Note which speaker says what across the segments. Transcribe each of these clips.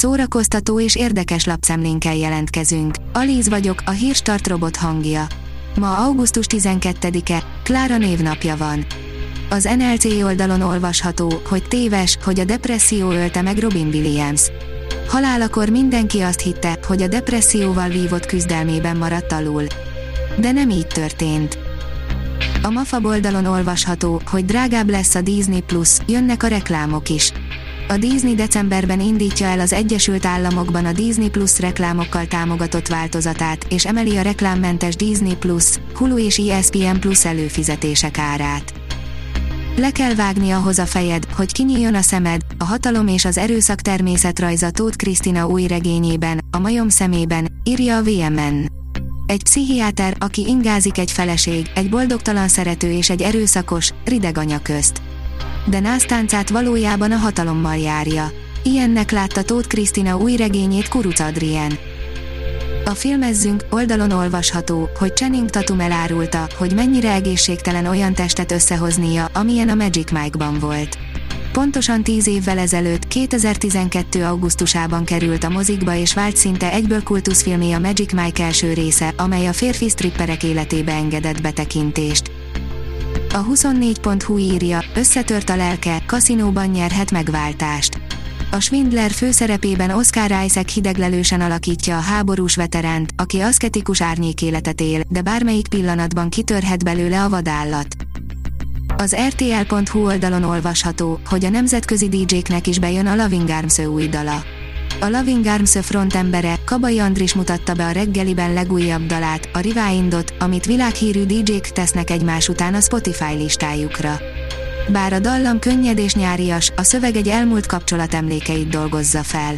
Speaker 1: szórakoztató és érdekes lapszemlénkkel jelentkezünk. Alíz vagyok, a hírstart robot hangja. Ma augusztus 12-e, Klára névnapja van. Az NLC oldalon olvasható, hogy téves, hogy a depresszió ölte meg Robin Williams. Halálakor mindenki azt hitte, hogy a depresszióval vívott küzdelmében maradt alul. De nem így történt. A MAFA oldalon olvasható, hogy drágább lesz a Disney Plus, jönnek a reklámok is. A Disney decemberben indítja el az Egyesült Államokban a Disney Plus reklámokkal támogatott változatát, és emeli a reklámmentes Disney Plus, Hulu és ESPN Plus előfizetések árát. Le kell vágni ahhoz a fejed, hogy kinyíljon a szemed, a hatalom és az erőszak természetrajza Tóth Krisztina új regényében, a majom szemében, írja a VMN. Egy pszichiáter, aki ingázik egy feleség, egy boldogtalan szerető és egy erőszakos, rideg anya közt. De násztáncát valójában a hatalommal járja. Ilyennek látta Tóth Krisztina új regényét Kuruc Adrien. A filmezzünk oldalon olvasható, hogy Channing Tatum elárulta, hogy mennyire egészségtelen olyan testet összehoznia, amilyen a Magic Mike-ban volt. Pontosan 10 évvel ezelőtt, 2012. augusztusában került a mozikba és vált szinte egyből kultuszfilmé a Magic Mike első része, amely a férfi stripperek életébe engedett betekintést. A 24.hu írja, összetört a lelke, kaszinóban nyerhet megváltást. A Schwindler főszerepében Oscar Isaac hideglelősen alakítja a háborús veteránt, aki aszketikus árnyékéletet él, de bármelyik pillanatban kitörhet belőle a vadállat. Az RTL.hu oldalon olvasható, hogy a nemzetközi DJ-knek is bejön a Loving Arms új dala. A Loving Arms frontembere, Kabai Andris mutatta be a reggeliben legújabb dalát, a Rewindot, amit világhírű DJ-k tesznek egymás után a Spotify listájukra. Bár a dallam könnyed és nyárias, a szöveg egy elmúlt kapcsolat emlékeit dolgozza fel.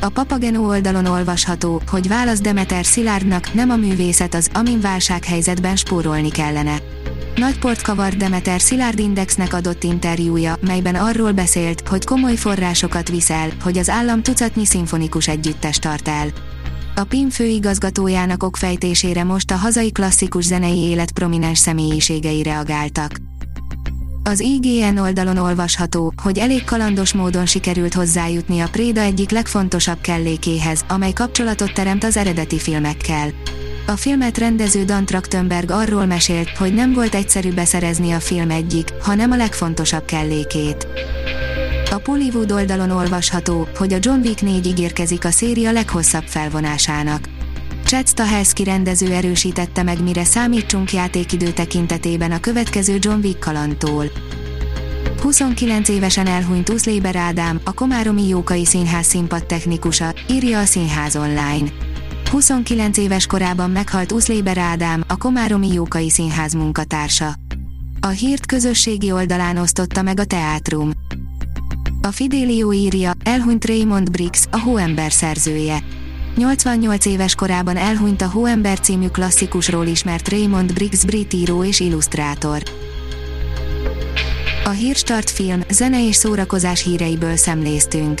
Speaker 1: A Papageno oldalon olvasható, hogy válasz Demeter Szilárdnak nem a művészet az, amin válsághelyzetben spórolni kellene. Nagy port Demeter Szilárd Indexnek adott interjúja, melyben arról beszélt, hogy komoly forrásokat visel, hogy az állam tucatnyi szimfonikus együttes tart el. A PIM főigazgatójának okfejtésére most a hazai klasszikus zenei élet prominens személyiségei reagáltak. Az IGN oldalon olvasható, hogy elég kalandos módon sikerült hozzájutni a Préda egyik legfontosabb kellékéhez, amely kapcsolatot teremt az eredeti filmekkel. A filmet rendező Dan Trachtenberg arról mesélt, hogy nem volt egyszerű beszerezni a film egyik, hanem a legfontosabb kellékét. A Pollywood oldalon olvasható, hogy a John Wick 4 ígérkezik a széria leghosszabb felvonásának. Chad Stahelski rendező erősítette meg mire számítsunk játékidő tekintetében a következő John Wick kalantól. 29 évesen elhunyt Uszléber Ádám, a Komáromi Jókai Színház színpad technikusa, írja a Színház online. 29 éves korában meghalt Uszléber Ádám, a Komáromi Jókai Színház munkatársa. A hírt közösségi oldalán osztotta meg a Teátrum. A Fidelio írja, elhunyt Raymond Briggs, a Hóember szerzője. 88 éves korában elhunyt a Hóember című klasszikusról ismert Raymond Briggs brit író és illusztrátor. A Hírstart film, zene és szórakozás híreiből szemléztünk.